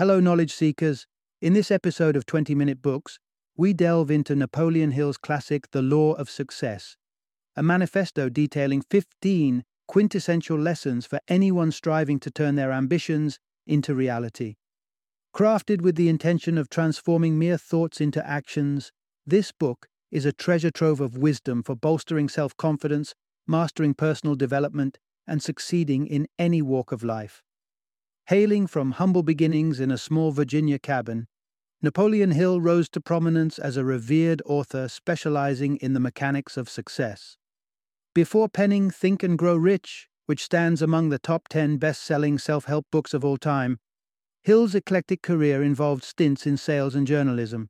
Hello, knowledge seekers. In this episode of 20 Minute Books, we delve into Napoleon Hill's classic The Law of Success, a manifesto detailing 15 quintessential lessons for anyone striving to turn their ambitions into reality. Crafted with the intention of transforming mere thoughts into actions, this book is a treasure trove of wisdom for bolstering self confidence, mastering personal development, and succeeding in any walk of life. Hailing from humble beginnings in a small Virginia cabin, Napoleon Hill rose to prominence as a revered author specializing in the mechanics of success. Before penning Think and Grow Rich, which stands among the top 10 best selling self help books of all time, Hill's eclectic career involved stints in sales and journalism.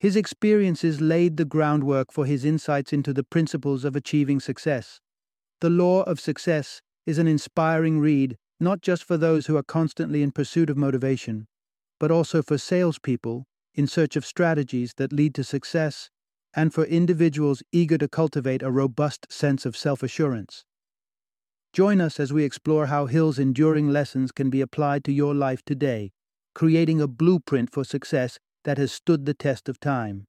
His experiences laid the groundwork for his insights into the principles of achieving success. The Law of Success is an inspiring read not just for those who are constantly in pursuit of motivation, but also for salespeople in search of strategies that lead to success and for individuals eager to cultivate a robust sense of self assurance. Join us as we explore how Hill's enduring lessons can be applied to your life today, creating a blueprint for success that has stood the test of time.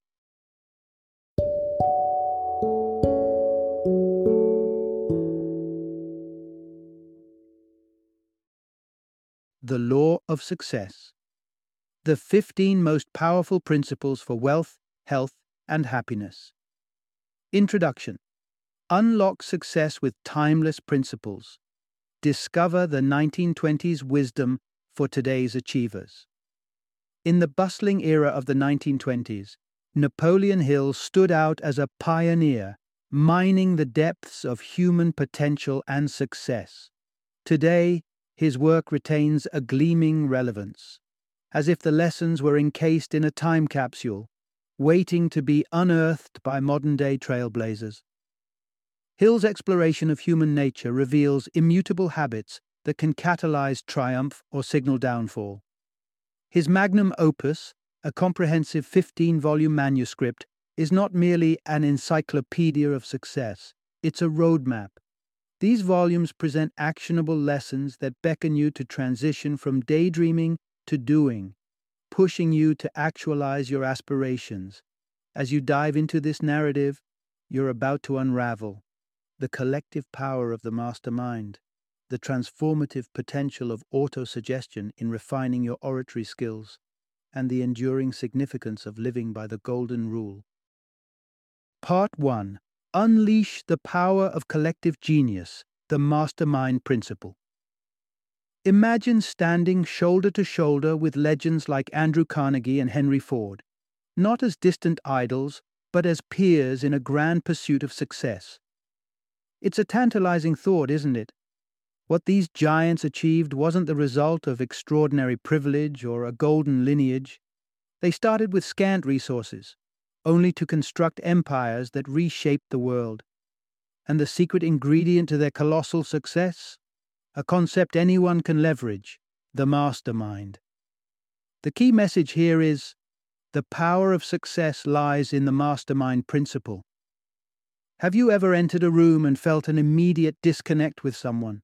The Law of Success The 15 Most Powerful Principles for Wealth, Health, and Happiness. Introduction Unlock success with timeless principles. Discover the 1920s wisdom for today's achievers. In the bustling era of the 1920s, Napoleon Hill stood out as a pioneer, mining the depths of human potential and success. Today, his work retains a gleaming relevance, as if the lessons were encased in a time capsule, waiting to be unearthed by modern day trailblazers. Hill's exploration of human nature reveals immutable habits that can catalyze triumph or signal downfall. His magnum opus, a comprehensive 15 volume manuscript, is not merely an encyclopedia of success, it's a roadmap. These volumes present actionable lessons that beckon you to transition from daydreaming to doing, pushing you to actualize your aspirations. As you dive into this narrative, you're about to unravel the collective power of the mastermind, the transformative potential of autosuggestion in refining your oratory skills, and the enduring significance of living by the Golden Rule. Part 1 Unleash the Power of Collective Genius, the Mastermind Principle. Imagine standing shoulder to shoulder with legends like Andrew Carnegie and Henry Ford, not as distant idols, but as peers in a grand pursuit of success. It's a tantalizing thought, isn't it? What these giants achieved wasn't the result of extraordinary privilege or a golden lineage. They started with scant resources, only to construct empires that reshaped the world. And the secret ingredient to their colossal success? A concept anyone can leverage the mastermind. The key message here is the power of success lies in the mastermind principle. Have you ever entered a room and felt an immediate disconnect with someone?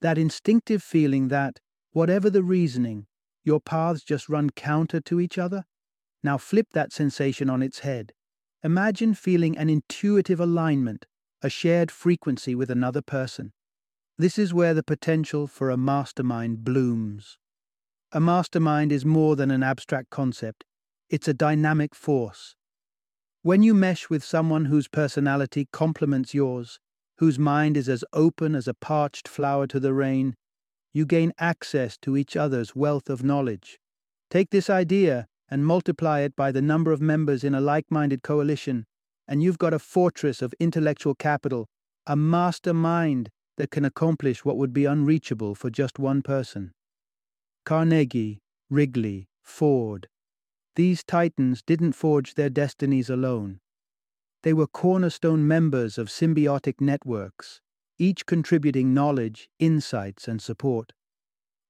That instinctive feeling that, whatever the reasoning, your paths just run counter to each other? Now flip that sensation on its head. Imagine feeling an intuitive alignment, a shared frequency with another person. This is where the potential for a mastermind blooms. A mastermind is more than an abstract concept, it's a dynamic force when you mesh with someone whose personality complements yours, whose mind is as open as a parched flower to the rain, you gain access to each other's wealth of knowledge. Take this idea and multiply it by the number of members in a like minded coalition, and you've got a fortress of intellectual capital, a master mind that can accomplish what would be unreachable for just one person. Carnegie, Wrigley, Ford, these titans didn't forge their destinies alone. They were cornerstone members of symbiotic networks, each contributing knowledge, insights, and support.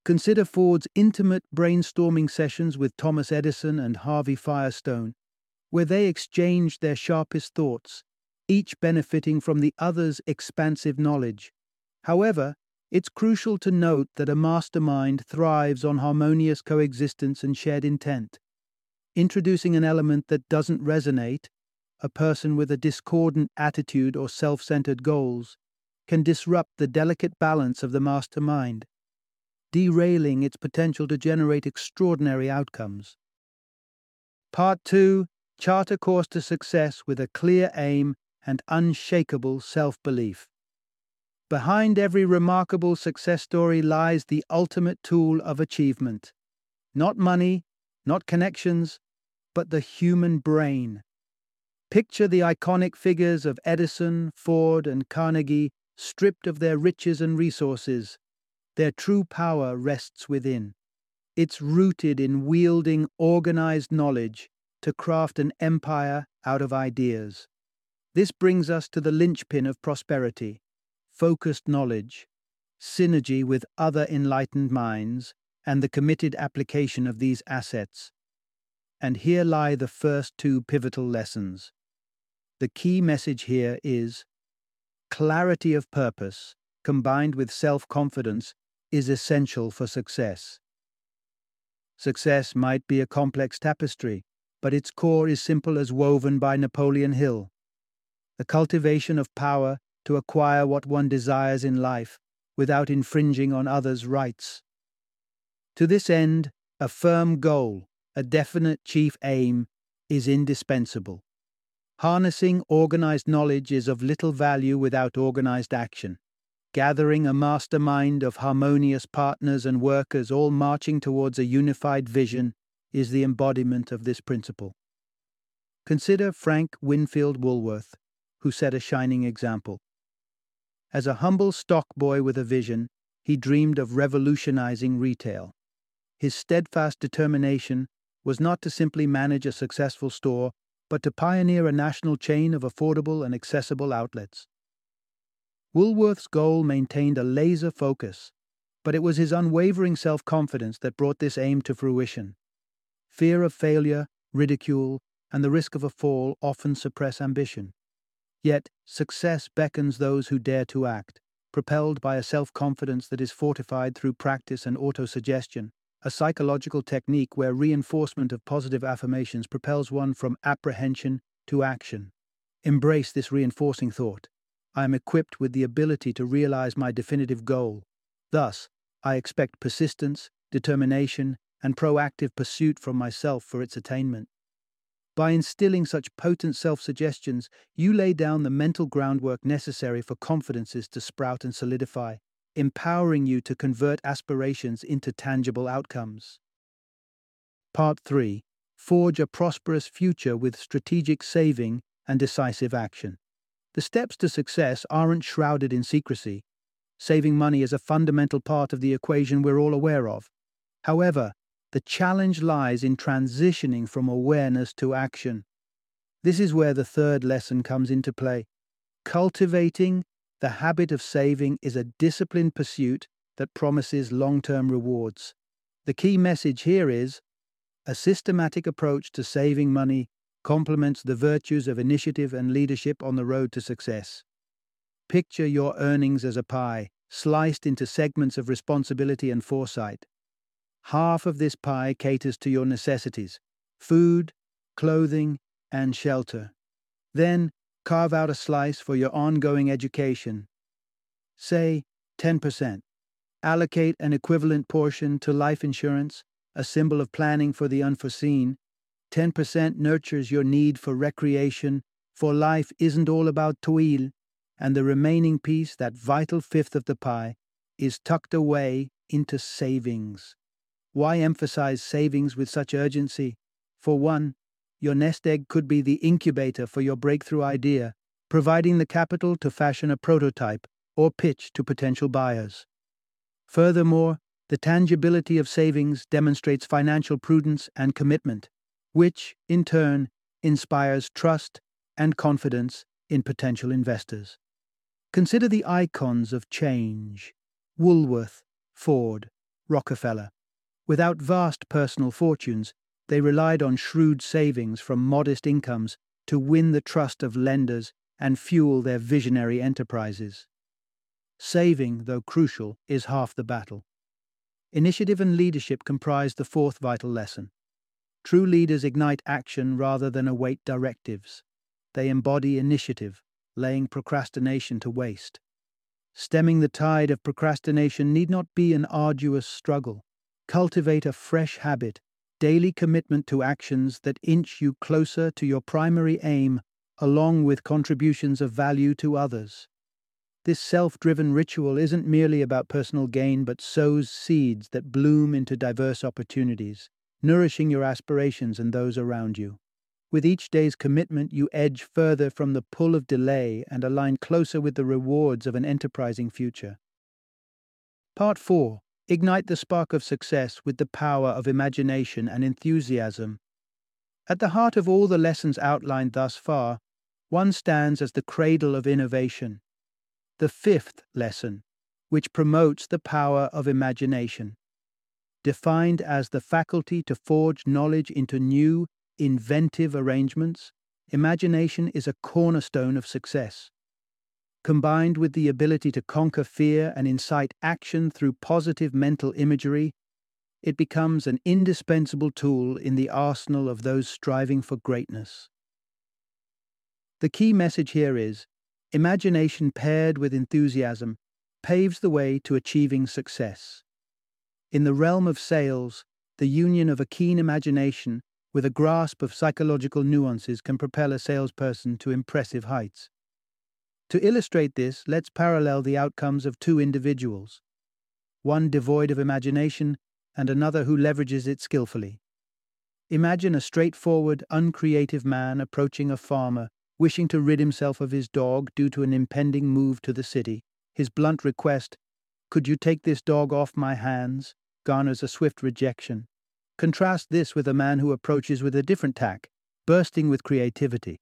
Consider Ford's intimate brainstorming sessions with Thomas Edison and Harvey Firestone, where they exchanged their sharpest thoughts, each benefiting from the other's expansive knowledge. However, It's crucial to note that a mastermind thrives on harmonious coexistence and shared intent. Introducing an element that doesn't resonate, a person with a discordant attitude or self centered goals, can disrupt the delicate balance of the mastermind, derailing its potential to generate extraordinary outcomes. Part 2 Chart a course to success with a clear aim and unshakable self belief. Behind every remarkable success story lies the ultimate tool of achievement. Not money, not connections, but the human brain. Picture the iconic figures of Edison, Ford, and Carnegie stripped of their riches and resources. Their true power rests within. It's rooted in wielding organized knowledge to craft an empire out of ideas. This brings us to the linchpin of prosperity focused knowledge, synergy with other enlightened minds, and the committed application of these assets. And here lie the first two pivotal lessons. The key message here is clarity of purpose, combined with self confidence, is essential for success. Success might be a complex tapestry, but its core is simple as woven by Napoleon Hill. The cultivation of power to acquire what one desires in life without infringing on others' rights. To this end, a firm goal, a definite chief aim, is indispensable. Harnessing organized knowledge is of little value without organized action. Gathering a mastermind of harmonious partners and workers all marching towards a unified vision is the embodiment of this principle. Consider Frank Winfield Woolworth, who set a shining example. As a humble stock boy with a vision, he dreamed of revolutionizing retail. His steadfast determination was not to simply manage a successful store, but to pioneer a national chain of affordable and accessible outlets. Woolworth's goal maintained a laser focus, but it was his unwavering self confidence that brought this aim to fruition. Fear of failure, ridicule, and the risk of a fall often suppress ambition. Yet, success beckons those who dare to act, propelled by a self confidence that is fortified through practice and autosuggestion, a psychological technique where reinforcement of positive affirmations propels one from apprehension to action. Embrace this reinforcing thought. I am equipped with the ability to realize my definitive goal. Thus, I expect persistence, determination, and proactive pursuit from myself for its attainment. By instilling such potent self suggestions, you lay down the mental groundwork necessary for confidences to sprout and solidify, empowering you to convert aspirations into tangible outcomes. Part 3 Forge a prosperous future with strategic saving and decisive action. The steps to success aren't shrouded in secrecy. Saving money is a fundamental part of the equation we're all aware of. However, the challenge lies in transitioning from awareness to action. This is where the third lesson comes into play. Cultivating the habit of saving is a disciplined pursuit that promises long term rewards. The key message here is a systematic approach to saving money complements the virtues of initiative and leadership on the road to success. Picture your earnings as a pie, sliced into segments of responsibility and foresight. Half of this pie caters to your necessities food, clothing, and shelter. Then carve out a slice for your ongoing education. Say 10%. Allocate an equivalent portion to life insurance, a symbol of planning for the unforeseen. 10% nurtures your need for recreation, for life isn't all about toil, and the remaining piece, that vital fifth of the pie, is tucked away into savings. Why emphasize savings with such urgency? For one, your nest egg could be the incubator for your breakthrough idea, providing the capital to fashion a prototype or pitch to potential buyers. Furthermore, the tangibility of savings demonstrates financial prudence and commitment, which, in turn, inspires trust and confidence in potential investors. Consider the icons of change Woolworth, Ford, Rockefeller. Without vast personal fortunes, they relied on shrewd savings from modest incomes to win the trust of lenders and fuel their visionary enterprises. Saving, though crucial, is half the battle. Initiative and leadership comprise the fourth vital lesson. True leaders ignite action rather than await directives. They embody initiative, laying procrastination to waste. Stemming the tide of procrastination need not be an arduous struggle. Cultivate a fresh habit, daily commitment to actions that inch you closer to your primary aim, along with contributions of value to others. This self driven ritual isn't merely about personal gain, but sows seeds that bloom into diverse opportunities, nourishing your aspirations and those around you. With each day's commitment, you edge further from the pull of delay and align closer with the rewards of an enterprising future. Part 4 Ignite the spark of success with the power of imagination and enthusiasm. At the heart of all the lessons outlined thus far, one stands as the cradle of innovation. The fifth lesson, which promotes the power of imagination. Defined as the faculty to forge knowledge into new inventive arrangements, imagination is a cornerstone of success. Combined with the ability to conquer fear and incite action through positive mental imagery, it becomes an indispensable tool in the arsenal of those striving for greatness. The key message here is imagination paired with enthusiasm paves the way to achieving success. In the realm of sales, the union of a keen imagination with a grasp of psychological nuances can propel a salesperson to impressive heights. To illustrate this, let's parallel the outcomes of two individuals one devoid of imagination and another who leverages it skillfully. Imagine a straightforward, uncreative man approaching a farmer, wishing to rid himself of his dog due to an impending move to the city. His blunt request, Could you take this dog off my hands? Garners a swift rejection. Contrast this with a man who approaches with a different tack, bursting with creativity.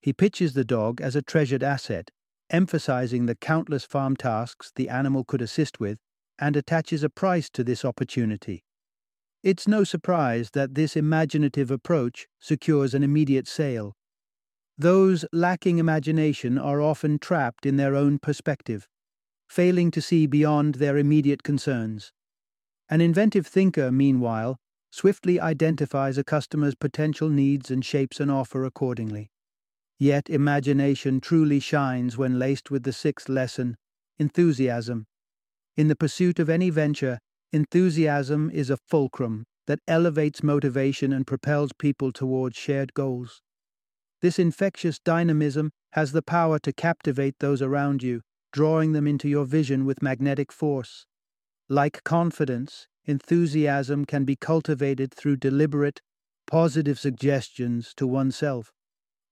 He pitches the dog as a treasured asset, emphasizing the countless farm tasks the animal could assist with, and attaches a price to this opportunity. It's no surprise that this imaginative approach secures an immediate sale. Those lacking imagination are often trapped in their own perspective, failing to see beyond their immediate concerns. An inventive thinker, meanwhile, swiftly identifies a customer's potential needs and shapes an offer accordingly. Yet imagination truly shines when laced with the sixth lesson enthusiasm. In the pursuit of any venture, enthusiasm is a fulcrum that elevates motivation and propels people towards shared goals. This infectious dynamism has the power to captivate those around you, drawing them into your vision with magnetic force. Like confidence, enthusiasm can be cultivated through deliberate, positive suggestions to oneself.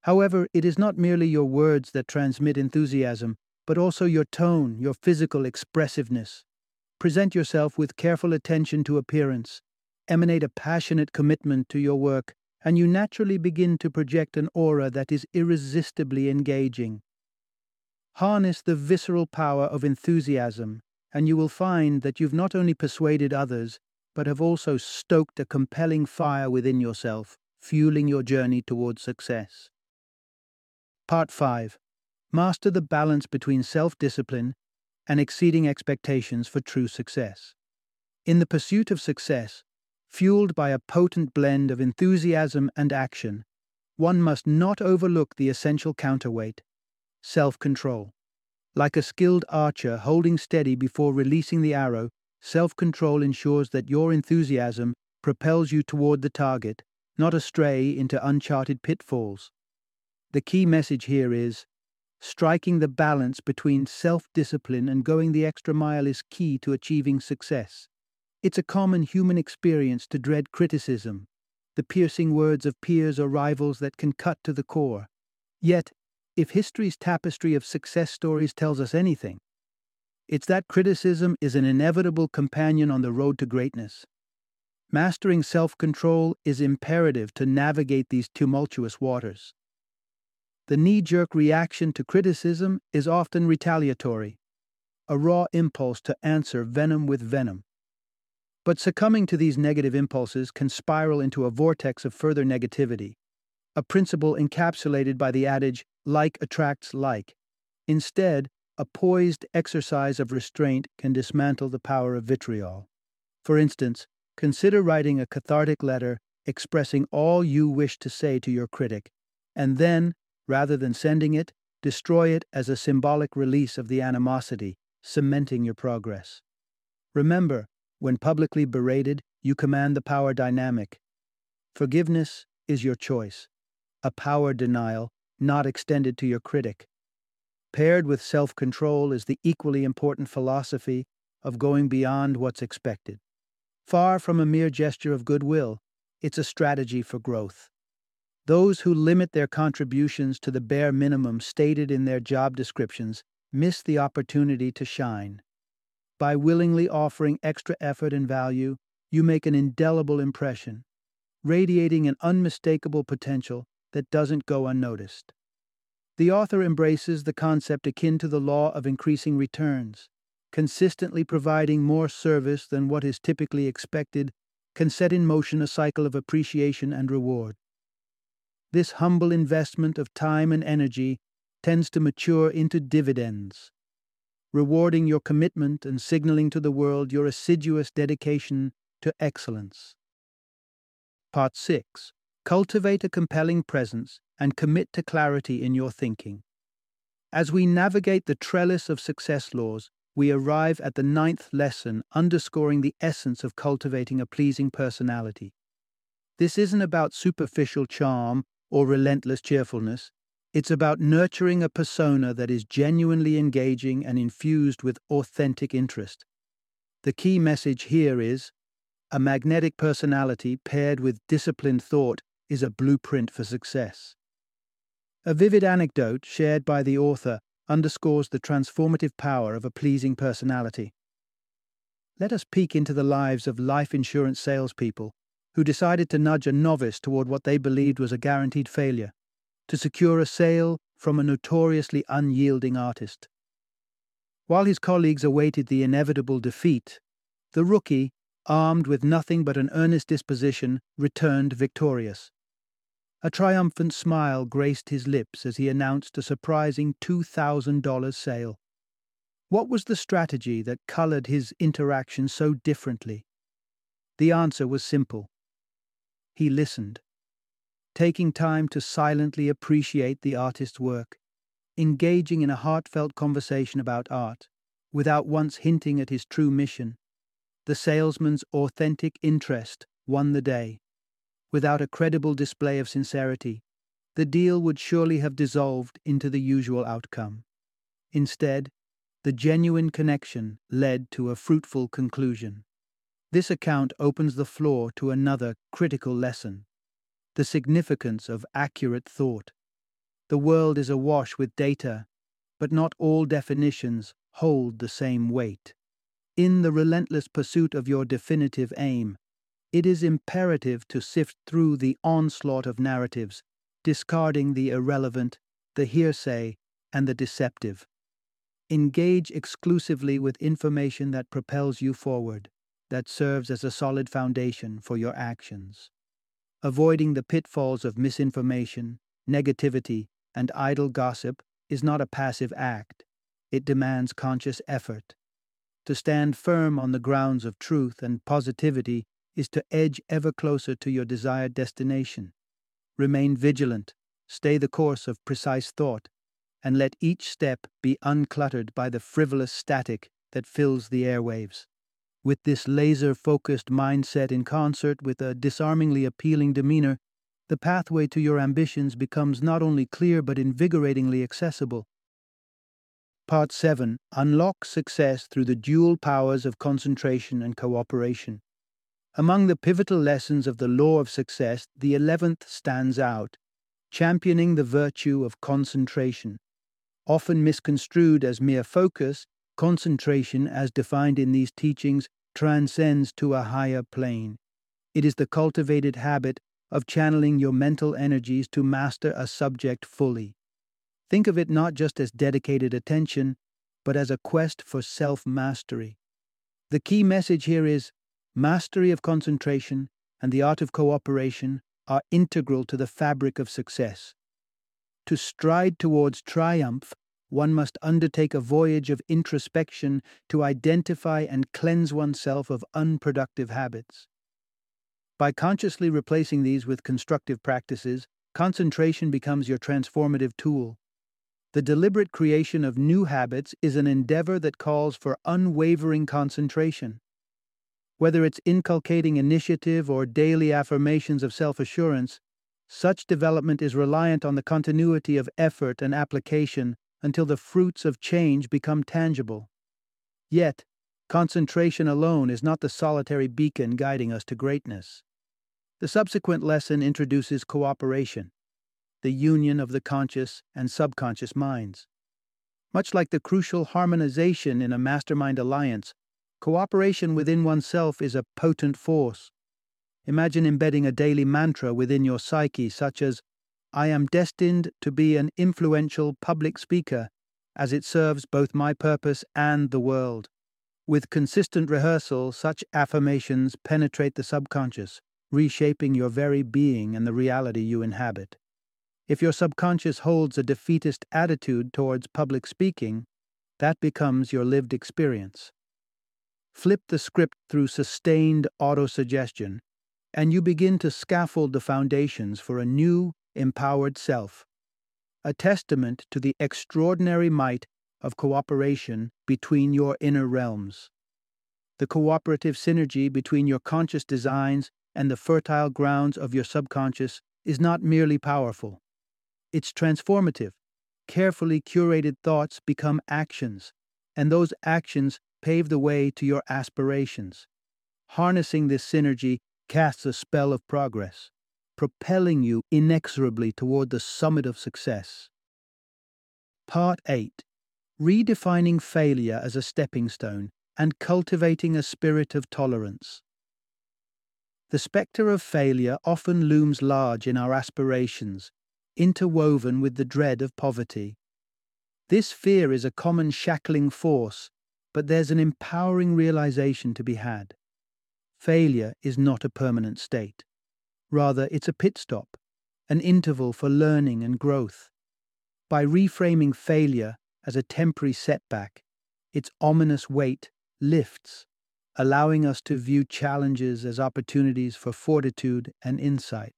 However, it is not merely your words that transmit enthusiasm, but also your tone, your physical expressiveness. Present yourself with careful attention to appearance, emanate a passionate commitment to your work, and you naturally begin to project an aura that is irresistibly engaging. Harness the visceral power of enthusiasm and you will find that you've not only persuaded others, but have also stoked a compelling fire within yourself, fueling your journey towards success. Part 5 Master the balance between self discipline and exceeding expectations for true success. In the pursuit of success, fueled by a potent blend of enthusiasm and action, one must not overlook the essential counterweight self control. Like a skilled archer holding steady before releasing the arrow, self control ensures that your enthusiasm propels you toward the target, not astray into uncharted pitfalls. The key message here is striking the balance between self discipline and going the extra mile is key to achieving success. It's a common human experience to dread criticism, the piercing words of peers or rivals that can cut to the core. Yet, if history's tapestry of success stories tells us anything, it's that criticism is an inevitable companion on the road to greatness. Mastering self control is imperative to navigate these tumultuous waters. The knee jerk reaction to criticism is often retaliatory, a raw impulse to answer venom with venom. But succumbing to these negative impulses can spiral into a vortex of further negativity, a principle encapsulated by the adage, like attracts like. Instead, a poised exercise of restraint can dismantle the power of vitriol. For instance, consider writing a cathartic letter expressing all you wish to say to your critic, and then, rather than sending it, destroy it as a symbolic release of the animosity, cementing your progress. Remember, when publicly berated, you command the power dynamic. Forgiveness is your choice, a power denial not extended to your critic. Paired with self control is the equally important philosophy of going beyond what's expected. Far from a mere gesture of goodwill, it's a strategy for growth. Those who limit their contributions to the bare minimum stated in their job descriptions miss the opportunity to shine. By willingly offering extra effort and value, you make an indelible impression, radiating an unmistakable potential that doesn't go unnoticed. The author embraces the concept akin to the law of increasing returns. Consistently providing more service than what is typically expected can set in motion a cycle of appreciation and reward. This humble investment of time and energy tends to mature into dividends, rewarding your commitment and signaling to the world your assiduous dedication to excellence. Part 6 Cultivate a compelling presence and commit to clarity in your thinking. As we navigate the trellis of success laws, we arrive at the ninth lesson, underscoring the essence of cultivating a pleasing personality. This isn't about superficial charm or relentless cheerfulness. It's about nurturing a persona that is genuinely engaging and infused with authentic interest. The key message here is a magnetic personality paired with disciplined thought is a blueprint for success. A vivid anecdote shared by the author underscores the transformative power of a pleasing personality. Let us peek into the lives of life insurance salespeople who decided to nudge a novice toward what they believed was a guaranteed failure to secure a sale from a notoriously unyielding artist. While his colleagues awaited the inevitable defeat, the rookie, armed with nothing but an earnest disposition, returned victorious. A triumphant smile graced his lips as he announced a surprising $2,000 sale. What was the strategy that colored his interaction so differently? The answer was simple. He listened, taking time to silently appreciate the artist's work, engaging in a heartfelt conversation about art, without once hinting at his true mission. The salesman's authentic interest won the day without a credible display of sincerity, the deal would surely have dissolved into the usual outcome. Instead, the genuine connection led to a fruitful conclusion. This account opens the floor to another critical lesson the significance of accurate thought. The world is awash with data, but not all definitions hold the same weight. In the relentless pursuit of your definitive aim, it is imperative to sift through the onslaught of narratives, discarding the irrelevant, the hearsay, and the deceptive. Engage exclusively with information that propels you forward, that serves as a solid foundation for your actions. Avoiding the pitfalls of misinformation, negativity, and idle gossip is not a passive act. It demands conscious effort. To stand firm on the grounds of truth and positivity is to edge ever closer to your desired destination. Remain vigilant, stay the course of precise thought, and let each step be uncluttered by the frivolous static that fills the airwaves. With this laser focused mindset in concert with a disarmingly appealing demeanor, the pathway to your ambitions becomes not only clear but invigoratingly accessible. Part 7 Unlock success through the dual powers of concentration and cooperation. Among the pivotal lessons of the law of success, the eleventh stands out, championing the virtue of concentration. Often misconstrued as mere focus, concentration, as defined in these teachings, transcends to a higher plane. It is the cultivated habit of channeling your mental energies to master a subject fully. Think of it not just as dedicated attention, but as a quest for self mastery. The key message here is Mastery of concentration and the art of cooperation are integral to the fabric of success. To stride towards triumph, one must undertake a voyage of introspection to identify and cleanse oneself of unproductive habits. By consciously replacing these with constructive practices, concentration becomes your transformative tool. The deliberate creation of new habits is an endeavor that calls for unwavering concentration. Whether it's inculcating initiative or daily affirmations of self assurance, such development is reliant on the continuity of effort and application until the fruits of change become tangible. Yet, concentration alone is not the solitary beacon guiding us to greatness. The subsequent lesson introduces cooperation, the union of the conscious and subconscious minds. Much like the crucial harmonization in a mastermind alliance, Cooperation within oneself is a potent force. Imagine embedding a daily mantra within your psyche, such as, I am destined to be an influential public speaker, as it serves both my purpose and the world. With consistent rehearsal, such affirmations penetrate the subconscious, reshaping your very being and the reality you inhabit. If your subconscious holds a defeatist attitude towards public speaking, that becomes your lived experience. Flip the script through sustained autosuggestion, and you begin to scaffold the foundations for a new, empowered self. A testament to the extraordinary might of cooperation between your inner realms. The cooperative synergy between your conscious designs and the fertile grounds of your subconscious is not merely powerful. It's transformative. Carefully curated thoughts become actions, and those actions pave the way to your aspirations. Harnessing this synergy casts a spell of progress, propelling you inexorably toward the summit of success. Part 8 Redefining Failure as a Stepping Stone and Cultivating a Spirit of Tolerance. The spectre of failure often looms large in our aspirations, interwoven with the dread of poverty. This fear is a common shackling force but there's an empowering realization to be had. Failure is not a permanent state. Rather, it's a pit stop, an interval for learning and growth. By reframing failure as a temporary setback, its ominous weight lifts, allowing us to view challenges as opportunities for fortitude and insight.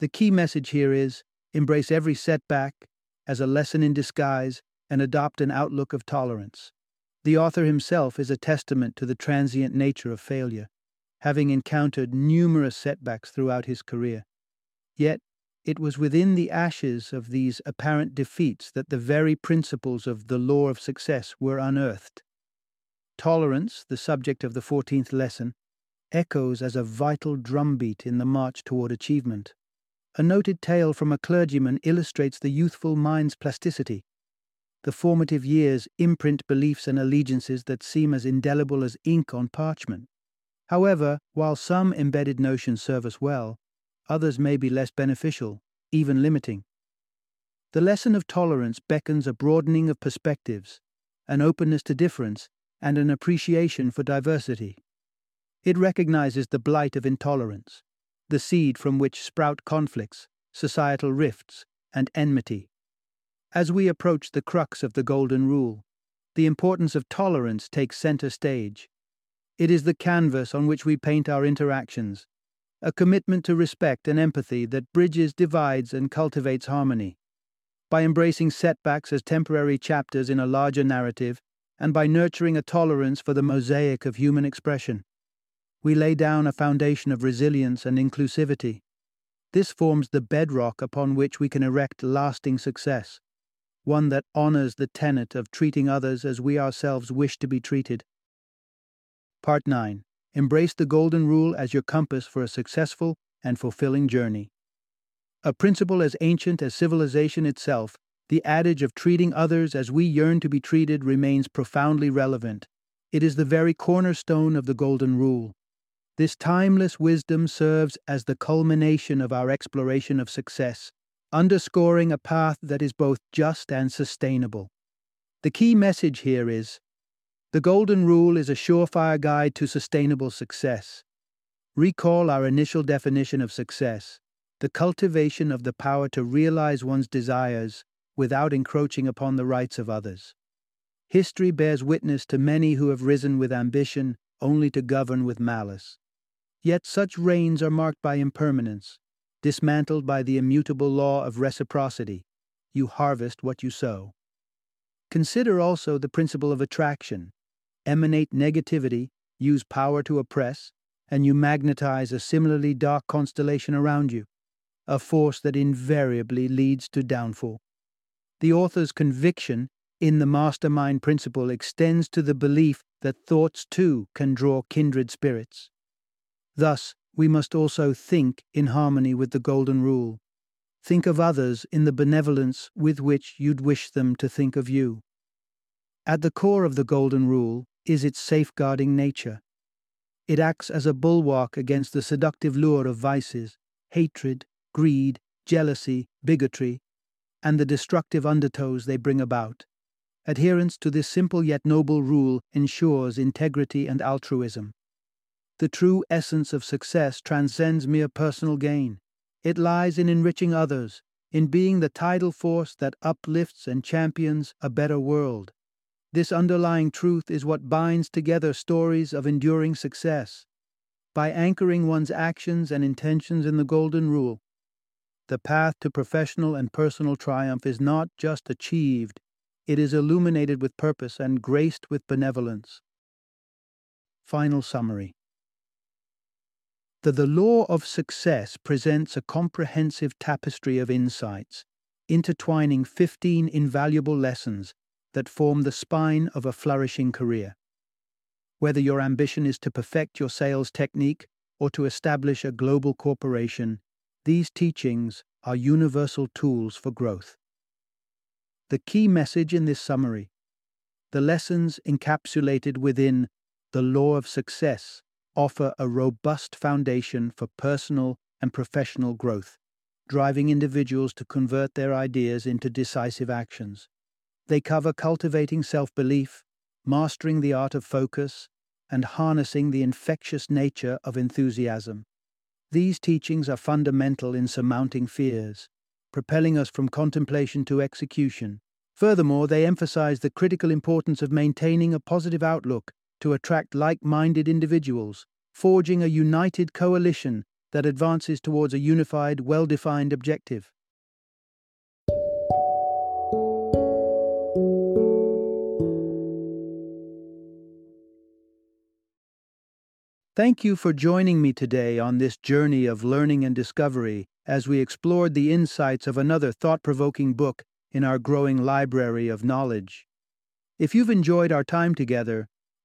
The key message here is embrace every setback as a lesson in disguise and adopt an outlook of tolerance. The author himself is a testament to the transient nature of failure, having encountered numerous setbacks throughout his career. Yet, it was within the ashes of these apparent defeats that the very principles of the law of success were unearthed. Tolerance, the subject of the 14th lesson, echoes as a vital drumbeat in the march toward achievement. A noted tale from a clergyman illustrates the youthful mind's plasticity the formative years imprint beliefs and allegiances that seem as indelible as ink on parchment. However, while some embedded notions serve us well, others may be less beneficial, even limiting. The lesson of tolerance beckons a broadening of perspectives, an openness to difference, and an appreciation for diversity. It recognizes the blight of intolerance, the seed from which sprout conflicts, societal rifts, and enmity. As we approach the crux of the Golden Rule, the importance of tolerance takes center stage. It is the canvas on which we paint our interactions, a commitment to respect and empathy that bridges divides and cultivates harmony. By embracing setbacks as temporary chapters in a larger narrative, and by nurturing a tolerance for the mosaic of human expression, we lay down a foundation of resilience and inclusivity. This forms the bedrock upon which we can erect lasting success one that honors the tenet of treating others as we ourselves wish to be treated. Part 9 Embrace the Golden Rule as your compass for a successful and fulfilling journey. A principle as ancient as civilization itself, the adage of treating others as we yearn to be treated remains profoundly relevant. It is the very cornerstone of the Golden Rule. This timeless wisdom serves as the culmination of our exploration of success, underscoring a path that is both just and sustainable. The key message here is the Golden Rule is a surefire guide to sustainable success. Recall our initial definition of success the cultivation of the power to realize one's desires without encroaching upon the rights of others. History bears witness to many who have risen with ambition only to govern with malice. Yet such reigns are marked by impermanence, dismantled by the immutable law of reciprocity. You harvest what you sow. Consider also the principle of attraction. Emanate negativity, use power to oppress, and you magnetize a similarly dark constellation around you, a force that invariably leads to downfall. The author's conviction in the mastermind principle extends to the belief that thoughts too can draw kindred spirits. Thus, we must also think in harmony with the Golden Rule. Think of others in the benevolence with which you'd wish them to think of you. At the core of the Golden Rule is its safeguarding nature. It acts as a bulwark against the seductive lure of vices, hatred, greed, jealousy, bigotry, and the destructive undertows they bring about. Adherence to this simple yet noble rule ensures integrity and altruism. The true essence of success transcends mere personal gain. It lies in enriching others, in being the tidal force that uplifts and champions a better world. This underlying truth is what binds together stories of enduring success. By anchoring one's actions and intentions in the Golden Rule, the path to professional and personal triumph is not just achieved, it is illuminated with purpose and graced with benevolence. Final summary The, the Law of Success presents a comprehensive tapestry of insights, intertwining 15 invaluable lessons that form the spine of a flourishing career. Whether your ambition is to perfect your sales technique or to establish a global corporation, these teachings are universal tools for growth. The key message in this summary the lessons encapsulated within the law of success offer a robust foundation for personal and professional growth, driving individuals to convert their ideas into decisive actions. They cover cultivating self belief, mastering the art of focus, and harnessing the infectious nature of enthusiasm. These teachings are fundamental in surmounting fears, propelling us from contemplation to execution. Furthermore, they emphasize the critical importance of maintaining a positive outlook to attract like minded individuals, forging a united coalition that advances towards a unified, well defined objective. Thank you for joining me today on this journey of learning and discovery as we explored the insights of another thought provoking book in our growing library of knowledge. If you've enjoyed our time together,